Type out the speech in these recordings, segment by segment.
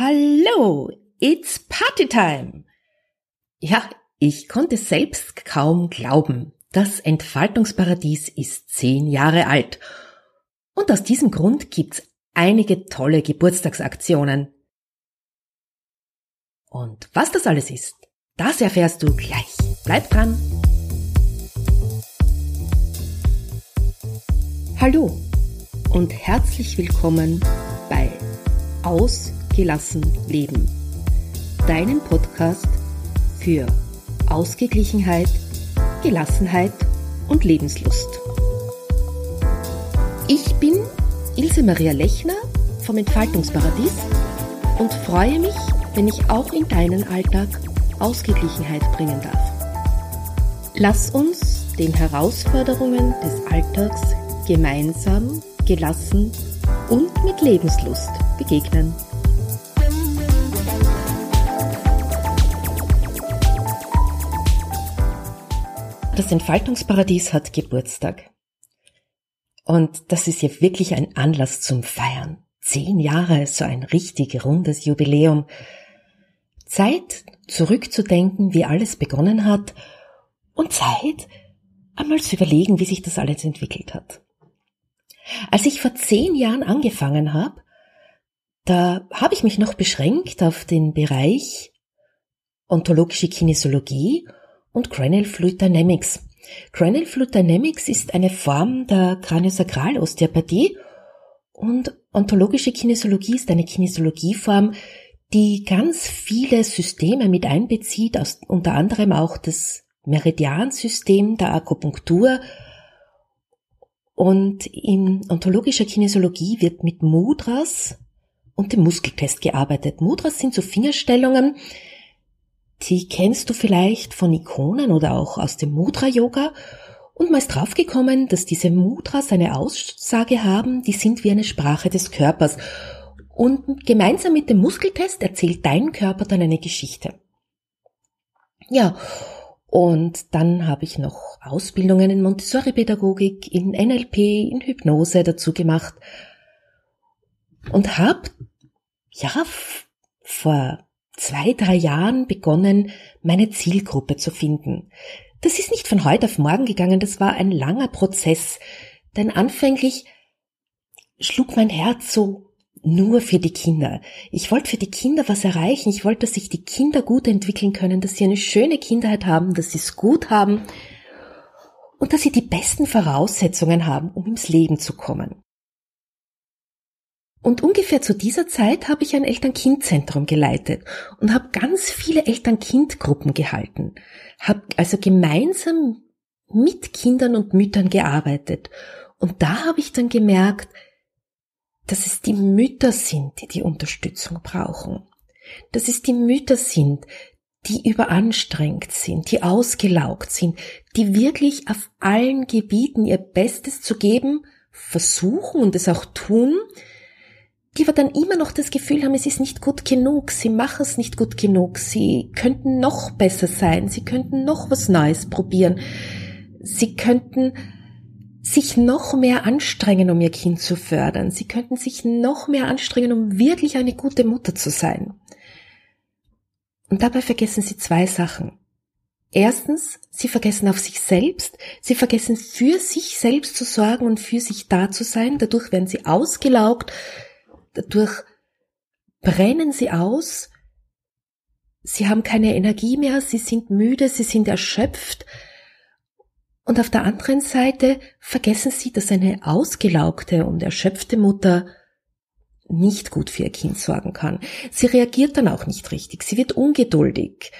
Hallo, it's Party Time. Ja, ich konnte selbst kaum glauben. Das Entfaltungsparadies ist zehn Jahre alt. Und aus diesem Grund gibt's einige tolle Geburtstagsaktionen. Und was das alles ist, das erfährst du gleich. Bleib dran. Hallo und herzlich willkommen bei Aus Gelassen leben. Deinen Podcast für Ausgeglichenheit, Gelassenheit und Lebenslust. Ich bin Ilse Maria Lechner vom Entfaltungsparadies und freue mich, wenn ich auch in deinen Alltag Ausgeglichenheit bringen darf. Lass uns den Herausforderungen des Alltags gemeinsam, gelassen und mit Lebenslust begegnen. Das Entfaltungsparadies hat Geburtstag. Und das ist ja wirklich ein Anlass zum Feiern. Zehn Jahre, so ein richtig rundes Jubiläum. Zeit, zurückzudenken, wie alles begonnen hat und Zeit, einmal zu überlegen, wie sich das alles entwickelt hat. Als ich vor zehn Jahren angefangen habe, da habe ich mich noch beschränkt auf den Bereich ontologische Kinesiologie und Cranial Fluid Dynamics. Cranial Fluid Dynamics ist eine Form der Kraniosakralosteopathie und ontologische Kinesiologie ist eine Kinesiologieform, die ganz viele Systeme mit einbezieht, aus, unter anderem auch das Meridiansystem der Akupunktur. Und in ontologischer Kinesiologie wird mit Mudras und dem Muskeltest gearbeitet. Mudras sind so Fingerstellungen, die kennst du vielleicht von Ikonen oder auch aus dem Mudra-Yoga und mal ist draufgekommen, dass diese Mudras eine Aussage haben, die sind wie eine Sprache des Körpers. Und gemeinsam mit dem Muskeltest erzählt dein Körper dann eine Geschichte. Ja, und dann habe ich noch Ausbildungen in Montessori-Pädagogik, in NLP, in Hypnose dazu gemacht und habe ja vor zwei, drei Jahren begonnen, meine Zielgruppe zu finden. Das ist nicht von heute auf morgen gegangen, das war ein langer Prozess, denn anfänglich schlug mein Herz so nur für die Kinder. Ich wollte für die Kinder was erreichen. Ich wollte, dass sich die Kinder gut entwickeln können, dass sie eine schöne Kindheit haben, dass sie es gut haben und dass sie die besten Voraussetzungen haben, um ins Leben zu kommen. Und ungefähr zu dieser Zeit habe ich ein Eltern-Kind-Zentrum geleitet und habe ganz viele Eltern-Kind-Gruppen gehalten, habe also gemeinsam mit Kindern und Müttern gearbeitet. Und da habe ich dann gemerkt, dass es die Mütter sind, die die Unterstützung brauchen. Dass es die Mütter sind, die überanstrengt sind, die ausgelaugt sind, die wirklich auf allen Gebieten ihr Bestes zu geben versuchen und es auch tun, die aber dann immer noch das Gefühl haben, es ist nicht gut genug, sie machen es nicht gut genug, sie könnten noch besser sein, sie könnten noch was Neues probieren, sie könnten sich noch mehr anstrengen, um ihr Kind zu fördern, sie könnten sich noch mehr anstrengen, um wirklich eine gute Mutter zu sein. Und dabei vergessen sie zwei Sachen. Erstens, sie vergessen auf sich selbst, sie vergessen für sich selbst zu sorgen und für sich da zu sein, dadurch werden sie ausgelaugt, dadurch brennen sie aus, sie haben keine Energie mehr, sie sind müde, sie sind erschöpft, und auf der anderen Seite vergessen sie, dass eine ausgelaugte und erschöpfte Mutter nicht gut für ihr Kind sorgen kann. Sie reagiert dann auch nicht richtig, sie wird ungeduldig,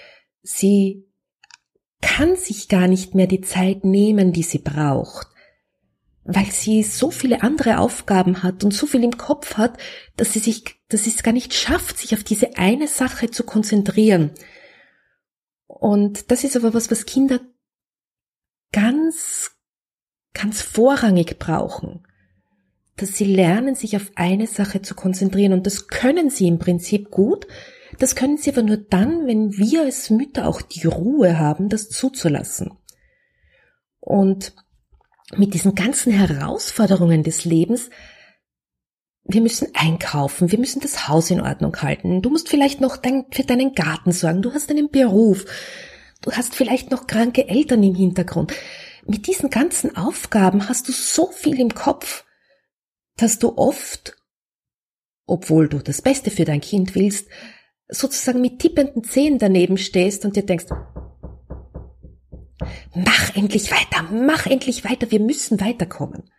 sie kann sich gar nicht mehr die Zeit nehmen, die sie braucht weil sie so viele andere Aufgaben hat und so viel im Kopf hat, dass sie sich, dass sie es gar nicht schafft, sich auf diese eine Sache zu konzentrieren. Und das ist aber was, was Kinder ganz, ganz vorrangig brauchen. Dass sie lernen, sich auf eine Sache zu konzentrieren. Und das können sie im Prinzip gut. Das können sie aber nur dann, wenn wir als Mütter auch die Ruhe haben, das zuzulassen. Und mit diesen ganzen Herausforderungen des Lebens wir müssen einkaufen, wir müssen das Haus in Ordnung halten, du musst vielleicht noch dein, für deinen Garten sorgen, du hast einen Beruf, du hast vielleicht noch kranke Eltern im Hintergrund. Mit diesen ganzen Aufgaben hast du so viel im Kopf, dass du oft, obwohl du das Beste für dein Kind willst, sozusagen mit tippenden Zehen daneben stehst und dir denkst, mach endlich weiter, mach endlich weiter, wir müssen weiterkommen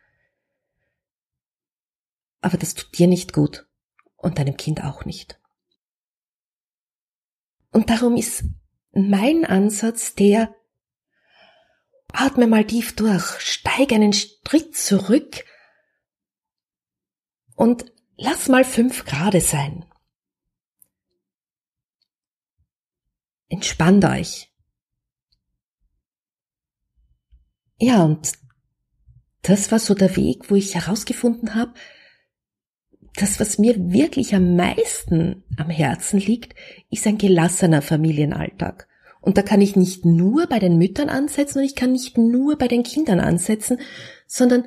aber das tut dir nicht gut und deinem Kind auch nicht. Und darum ist mein Ansatz der, atme mal tief durch, steig einen Schritt zurück und lass mal fünf Grade sein. Entspannt euch. Ja, und das war so der Weg, wo ich herausgefunden habe, das, was mir wirklich am meisten am Herzen liegt, ist ein gelassener Familienalltag. Und da kann ich nicht nur bei den Müttern ansetzen und ich kann nicht nur bei den Kindern ansetzen, sondern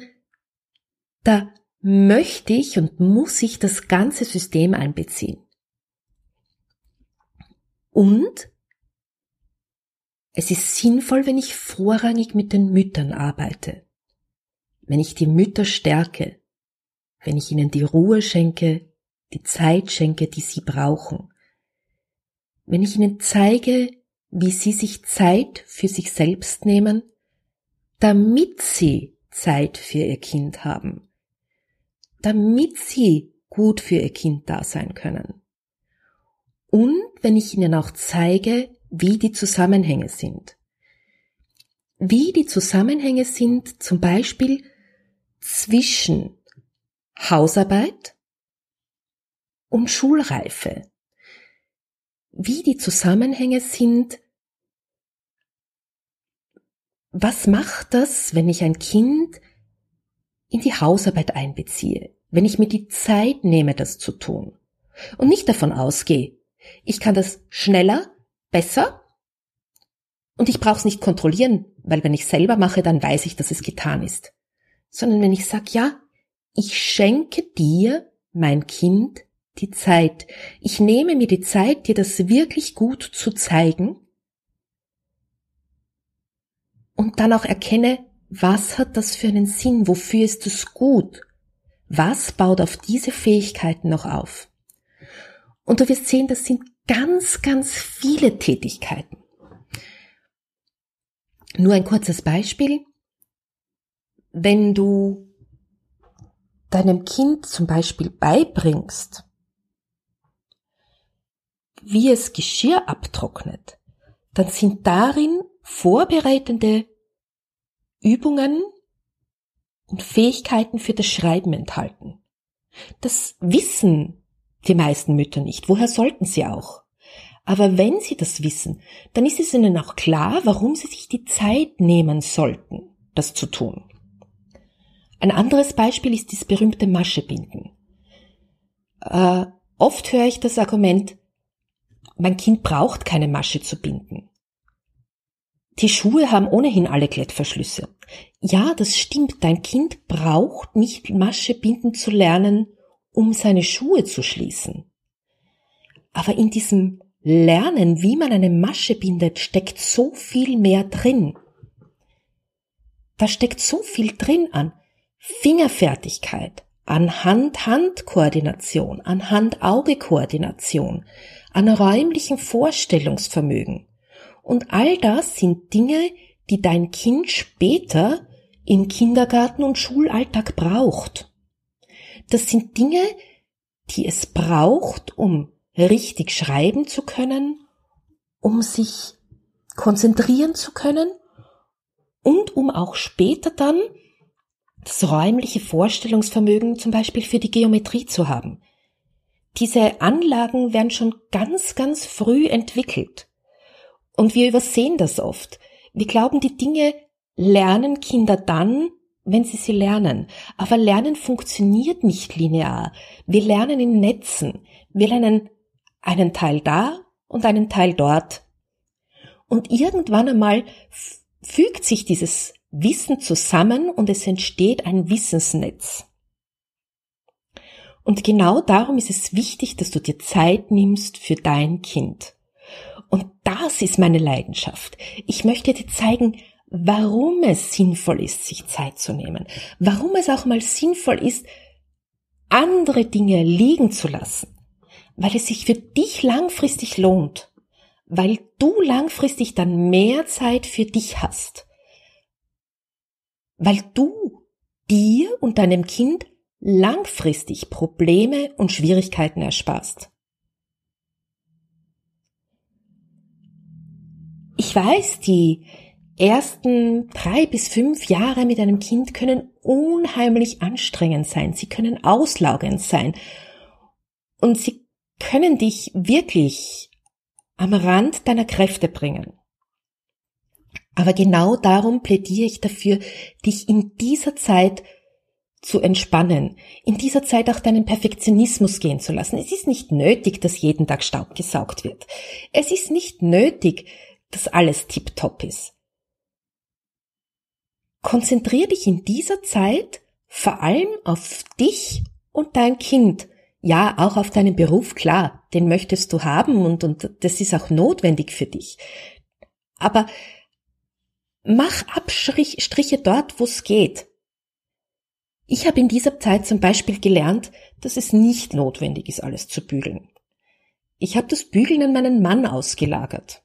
da möchte ich und muss ich das ganze System einbeziehen. Und es ist sinnvoll, wenn ich vorrangig mit den Müttern arbeite, wenn ich die Mütter stärke, wenn ich ihnen die Ruhe schenke, die Zeit schenke, die sie brauchen, wenn ich ihnen zeige, wie sie sich Zeit für sich selbst nehmen, damit sie Zeit für ihr Kind haben, damit sie gut für ihr Kind da sein können. Und wenn ich ihnen auch zeige, wie die Zusammenhänge sind. Wie die Zusammenhänge sind zum Beispiel zwischen Hausarbeit und Schulreife. Wie die Zusammenhänge sind, was macht das, wenn ich ein Kind in die Hausarbeit einbeziehe, wenn ich mir die Zeit nehme, das zu tun und nicht davon ausgehe, ich kann das schneller, besser. Und ich brauche es nicht kontrollieren, weil wenn ich selber mache, dann weiß ich, dass es getan ist, sondern wenn ich sage, ja, ich schenke dir, mein Kind, die Zeit. Ich nehme mir die Zeit, dir das wirklich gut zu zeigen. Und dann auch erkenne, was hat das für einen Sinn, wofür ist es gut, was baut auf diese Fähigkeiten noch auf. Und du wirst sehen, das sind ganz, ganz viele Tätigkeiten. Nur ein kurzes Beispiel. Wenn du deinem Kind zum Beispiel beibringst, wie es Geschirr abtrocknet, dann sind darin vorbereitende Übungen und Fähigkeiten für das Schreiben enthalten. Das wissen die meisten Mütter nicht. Woher sollten sie auch? Aber wenn sie das wissen, dann ist es ihnen auch klar, warum sie sich die Zeit nehmen sollten, das zu tun. Ein anderes Beispiel ist das berühmte Maschebinden. Äh, oft höre ich das Argument, mein Kind braucht keine Masche zu binden. Die Schuhe haben ohnehin alle Klettverschlüsse. Ja, das stimmt, dein Kind braucht nicht Masche binden zu lernen, um seine Schuhe zu schließen. Aber in diesem Lernen, wie man eine Masche bindet, steckt so viel mehr drin. Da steckt so viel drin an Fingerfertigkeit, an Hand-Hand-Koordination, an Hand-Auge-Koordination, an räumlichen Vorstellungsvermögen. Und all das sind Dinge, die dein Kind später im Kindergarten und Schulalltag braucht. Das sind Dinge, die es braucht, um richtig schreiben zu können, um sich konzentrieren zu können und um auch später dann das räumliche Vorstellungsvermögen zum Beispiel für die Geometrie zu haben. Diese Anlagen werden schon ganz, ganz früh entwickelt. Und wir übersehen das oft. Wir glauben, die Dinge lernen Kinder dann, wenn sie sie lernen. Aber Lernen funktioniert nicht linear. Wir lernen in Netzen. Wir lernen einen Teil da und einen Teil dort. Und irgendwann einmal fügt sich dieses Wissen zusammen und es entsteht ein Wissensnetz. Und genau darum ist es wichtig, dass du dir Zeit nimmst für dein Kind. Und das ist meine Leidenschaft. Ich möchte dir zeigen, warum es sinnvoll ist, sich Zeit zu nehmen. Warum es auch mal sinnvoll ist, andere Dinge liegen zu lassen. Weil es sich für dich langfristig lohnt. Weil du langfristig dann mehr Zeit für dich hast. Weil du dir und deinem Kind langfristig Probleme und Schwierigkeiten ersparst. Ich weiß, die ersten drei bis fünf Jahre mit einem Kind können unheimlich anstrengend sein. Sie können auslaugend sein. Und sie können dich wirklich am Rand deiner Kräfte bringen. Aber genau darum plädiere ich dafür, dich in dieser Zeit zu entspannen, in dieser Zeit auch deinen Perfektionismus gehen zu lassen. Es ist nicht nötig, dass jeden Tag Staub gesaugt wird. Es ist nicht nötig, dass alles tiptop ist. Konzentrier dich in dieser Zeit vor allem auf dich und dein Kind. Ja, auch auf deinen Beruf, klar, den möchtest du haben und, und das ist auch notwendig für dich. Aber mach Abstriche dort, wo es geht. Ich habe in dieser Zeit zum Beispiel gelernt, dass es nicht notwendig ist, alles zu bügeln. Ich habe das Bügeln an meinen Mann ausgelagert.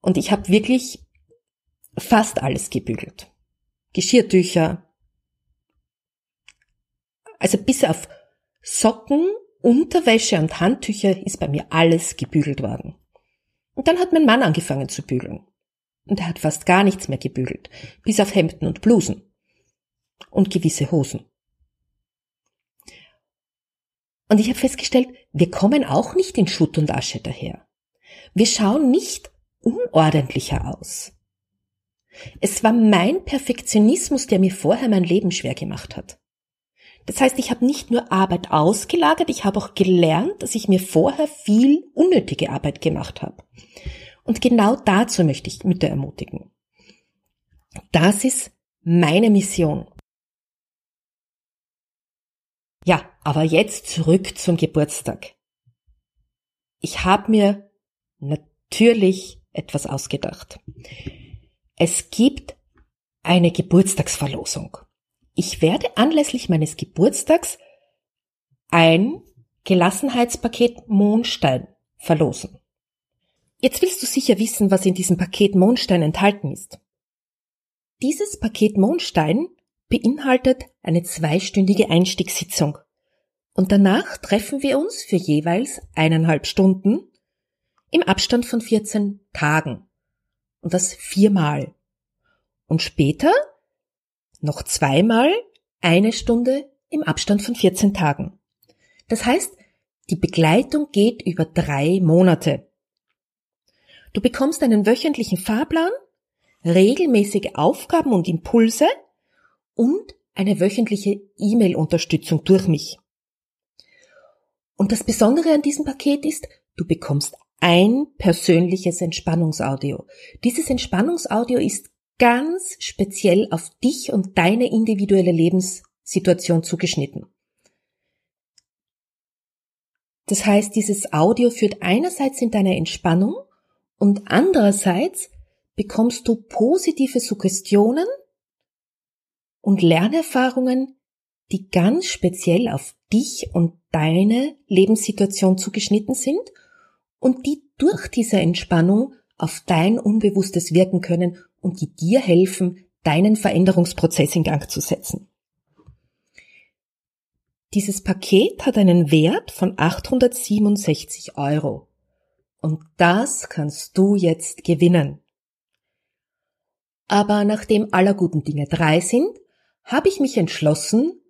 Und ich habe wirklich fast alles gebügelt. Geschirrtücher. Also bis auf Socken, Unterwäsche und Handtücher ist bei mir alles gebügelt worden. Und dann hat mein Mann angefangen zu bügeln. Und er hat fast gar nichts mehr gebügelt, bis auf Hemden und Blusen. Und gewisse Hosen. Und ich habe festgestellt, wir kommen auch nicht in Schutt und Asche daher. Wir schauen nicht unordentlicher aus. Es war mein Perfektionismus, der mir vorher mein Leben schwer gemacht hat. Das heißt, ich habe nicht nur Arbeit ausgelagert, ich habe auch gelernt, dass ich mir vorher viel unnötige Arbeit gemacht habe. Und genau dazu möchte ich Mütter ermutigen. Das ist meine Mission. Ja, aber jetzt zurück zum Geburtstag. Ich habe mir natürlich etwas ausgedacht. Es gibt eine Geburtstagsverlosung. Ich werde anlässlich meines Geburtstags ein Gelassenheitspaket Mondstein verlosen. Jetzt willst du sicher wissen, was in diesem Paket Mondstein enthalten ist. Dieses Paket Mondstein beinhaltet eine zweistündige Einstiegssitzung. Und danach treffen wir uns für jeweils eineinhalb Stunden im Abstand von 14 Tagen. Und das viermal. Und später noch zweimal eine Stunde im Abstand von 14 Tagen. Das heißt, die Begleitung geht über drei Monate. Du bekommst einen wöchentlichen Fahrplan, regelmäßige Aufgaben und Impulse und eine wöchentliche E-Mail-Unterstützung durch mich. Und das Besondere an diesem Paket ist, du bekommst ein persönliches Entspannungsaudio. Dieses Entspannungsaudio ist ganz speziell auf dich und deine individuelle Lebenssituation zugeschnitten. Das heißt, dieses Audio führt einerseits in deine Entspannung und andererseits bekommst du positive Suggestionen und Lernerfahrungen, die ganz speziell auf dich und deine Lebenssituation zugeschnitten sind und die durch diese Entspannung auf dein Unbewusstes wirken können und die dir helfen, deinen Veränderungsprozess in Gang zu setzen. Dieses Paket hat einen Wert von 867 Euro. Und das kannst du jetzt gewinnen. Aber nachdem aller guten Dinge drei sind, habe ich mich entschlossen,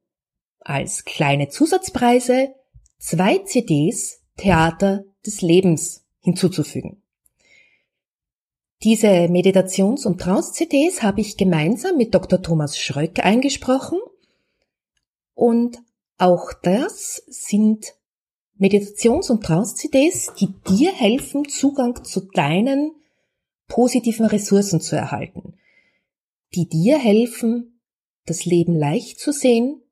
als kleine Zusatzpreise zwei CDs Theater des Lebens hinzuzufügen. Diese Meditations- und Trance-CDs habe ich gemeinsam mit Dr. Thomas Schröck eingesprochen und auch das sind Meditations- und Trance-CDs, die dir helfen, Zugang zu deinen positiven Ressourcen zu erhalten, die dir helfen, das Leben leicht zu sehen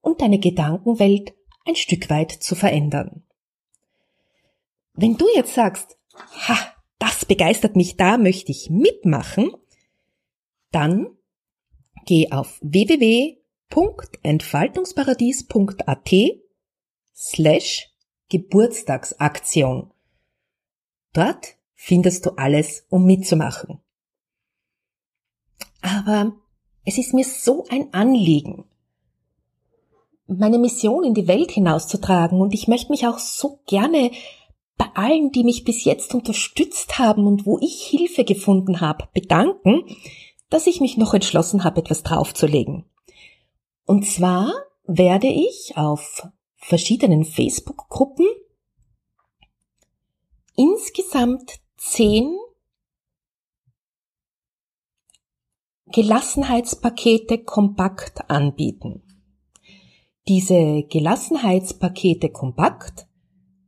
und deine Gedankenwelt ein Stück weit zu verändern. Wenn du jetzt sagst, ha, das begeistert mich, da möchte ich mitmachen, dann geh auf www.entfaltungsparadies.at slash Geburtstagsaktion. Dort findest du alles, um mitzumachen. Aber es ist mir so ein Anliegen, meine Mission in die Welt hinauszutragen und ich möchte mich auch so gerne bei allen, die mich bis jetzt unterstützt haben und wo ich Hilfe gefunden habe, bedanken, dass ich mich noch entschlossen habe, etwas draufzulegen. Und zwar werde ich auf verschiedenen Facebook-Gruppen insgesamt zehn Gelassenheitspakete kompakt anbieten. Diese Gelassenheitspakete kompakt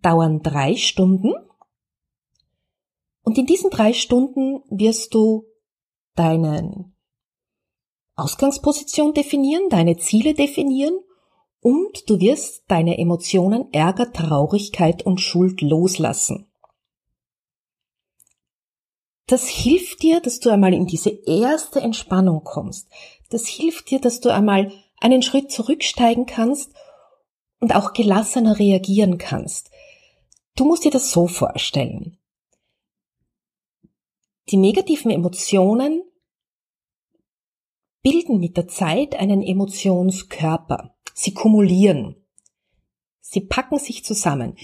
dauern drei Stunden und in diesen drei Stunden wirst du deine Ausgangsposition definieren, deine Ziele definieren und du wirst deine Emotionen Ärger, Traurigkeit und Schuld loslassen. Das hilft dir, dass du einmal in diese erste Entspannung kommst. Das hilft dir, dass du einmal einen Schritt zurücksteigen kannst und auch gelassener reagieren kannst. Du musst dir das so vorstellen. Die negativen Emotionen bilden mit der Zeit einen Emotionskörper. Sie kumulieren. Sie packen sich zusammen.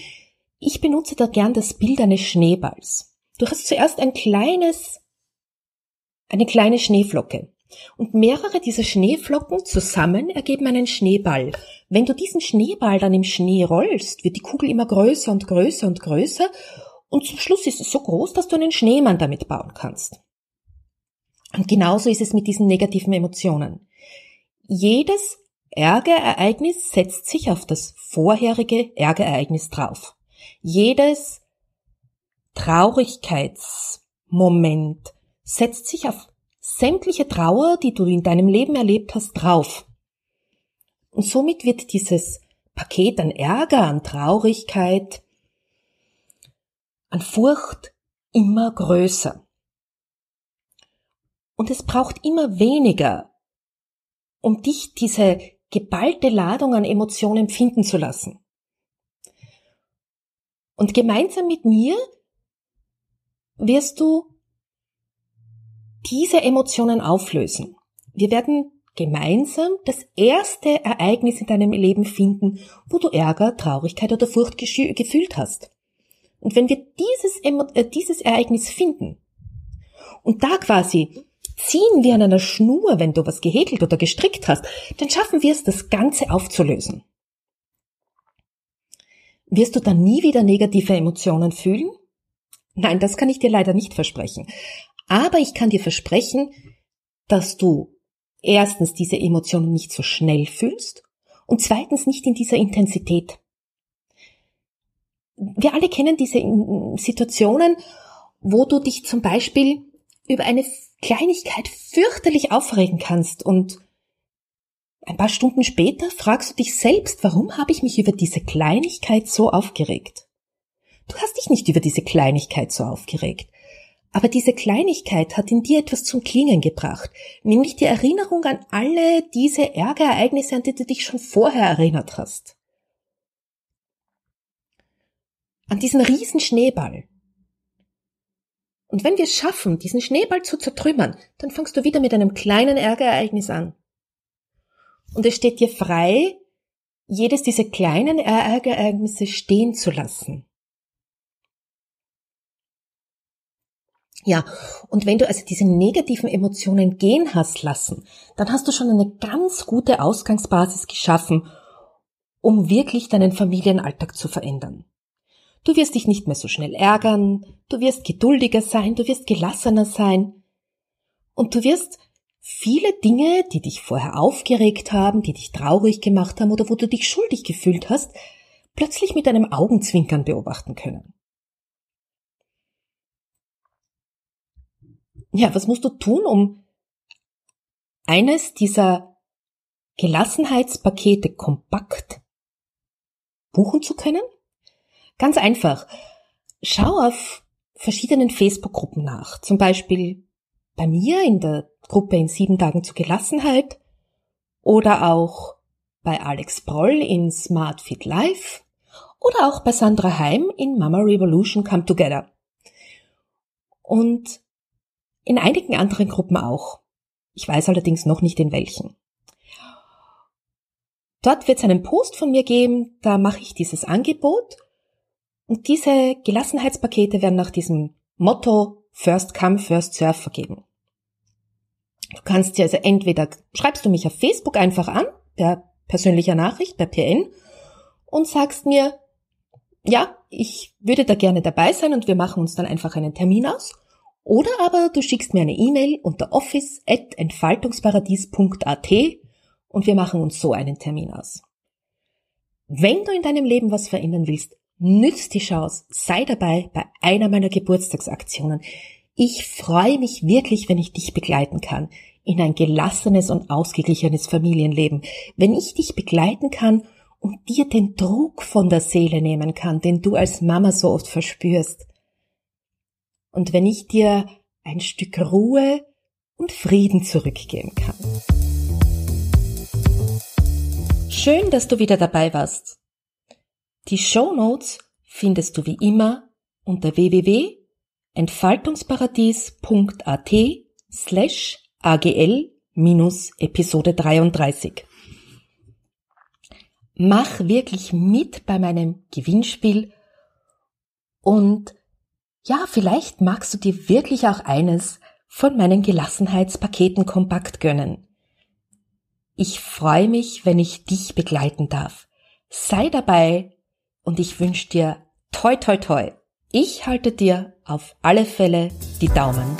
Ich benutze da gern das Bild eines Schneeballs. Du hast zuerst ein kleines, eine kleine Schneeflocke. Und mehrere dieser Schneeflocken zusammen ergeben einen Schneeball. Wenn du diesen Schneeball dann im Schnee rollst, wird die Kugel immer größer und größer und größer und zum Schluss ist es so groß, dass du einen Schneemann damit bauen kannst. Und genauso ist es mit diesen negativen Emotionen. Jedes Ärgerereignis setzt sich auf das vorherige Ärgerereignis drauf. Jedes Traurigkeitsmoment setzt sich auf sämtliche Trauer, die du in deinem Leben erlebt hast, drauf. Und somit wird dieses Paket an Ärger, an Traurigkeit, an Furcht immer größer. Und es braucht immer weniger, um dich diese geballte Ladung an Emotionen empfinden zu lassen. Und gemeinsam mit mir wirst du diese Emotionen auflösen. Wir werden gemeinsam das erste Ereignis in deinem Leben finden, wo du Ärger, Traurigkeit oder Furcht gefühlt hast. Und wenn wir dieses, äh, dieses Ereignis finden und da quasi ziehen wir an einer Schnur, wenn du was gehäkelt oder gestrickt hast, dann schaffen wir es, das Ganze aufzulösen. Wirst du dann nie wieder negative Emotionen fühlen? Nein, das kann ich dir leider nicht versprechen. Aber ich kann dir versprechen, dass du erstens diese Emotionen nicht so schnell fühlst und zweitens nicht in dieser Intensität. Wir alle kennen diese Situationen, wo du dich zum Beispiel über eine Kleinigkeit fürchterlich aufregen kannst und ein paar Stunden später fragst du dich selbst, warum habe ich mich über diese Kleinigkeit so aufgeregt? Du hast dich nicht über diese Kleinigkeit so aufgeregt. Aber diese Kleinigkeit hat in dir etwas zum Klingen gebracht, nämlich die Erinnerung an alle diese Ärgerereignisse, an die du dich schon vorher erinnert hast. An diesen riesen Schneeball. Und wenn wir es schaffen, diesen Schneeball zu zertrümmern, dann fangst du wieder mit einem kleinen Ärgerereignis an. Und es steht dir frei, jedes dieser kleinen Ärgerereignisse stehen zu lassen. Ja, und wenn du also diese negativen Emotionen gehen hast lassen, dann hast du schon eine ganz gute Ausgangsbasis geschaffen, um wirklich deinen Familienalltag zu verändern. Du wirst dich nicht mehr so schnell ärgern, du wirst geduldiger sein, du wirst gelassener sein und du wirst viele Dinge, die dich vorher aufgeregt haben, die dich traurig gemacht haben oder wo du dich schuldig gefühlt hast, plötzlich mit einem Augenzwinkern beobachten können. Ja, was musst du tun, um eines dieser Gelassenheitspakete kompakt buchen zu können? Ganz einfach. Schau auf verschiedenen Facebook-Gruppen nach. Zum Beispiel bei mir in der Gruppe in sieben Tagen zur Gelassenheit oder auch bei Alex Broll in Smart Fit Life oder auch bei Sandra Heim in Mama Revolution Come Together. Und in einigen anderen Gruppen auch. Ich weiß allerdings noch nicht in welchen. Dort wird es einen Post von mir geben, da mache ich dieses Angebot und diese Gelassenheitspakete werden nach diesem Motto First Come, First Serve vergeben. Du kannst dir also entweder schreibst du mich auf Facebook einfach an, per persönlicher Nachricht, per PN, und sagst mir, ja, ich würde da gerne dabei sein und wir machen uns dann einfach einen Termin aus. Oder aber du schickst mir eine E-Mail unter office.entfaltungsparadies.at und wir machen uns so einen Termin aus. Wenn du in deinem Leben was verändern willst, nütz die Chance, sei dabei bei einer meiner Geburtstagsaktionen. Ich freue mich wirklich, wenn ich dich begleiten kann in ein gelassenes und ausgeglichenes Familienleben, wenn ich dich begleiten kann und dir den Druck von der Seele nehmen kann, den du als Mama so oft verspürst. Und wenn ich dir ein Stück Ruhe und Frieden zurückgeben kann. Schön, dass du wieder dabei warst. Die Show Notes findest du wie immer unter www.entfaltungsparadies.at slash agl minus Episode 33. Mach wirklich mit bei meinem Gewinnspiel und ja, vielleicht magst du dir wirklich auch eines von meinen Gelassenheitspaketen kompakt gönnen. Ich freue mich, wenn ich dich begleiten darf. Sei dabei und ich wünsche dir toi toi toi. Ich halte dir auf alle Fälle die Daumen.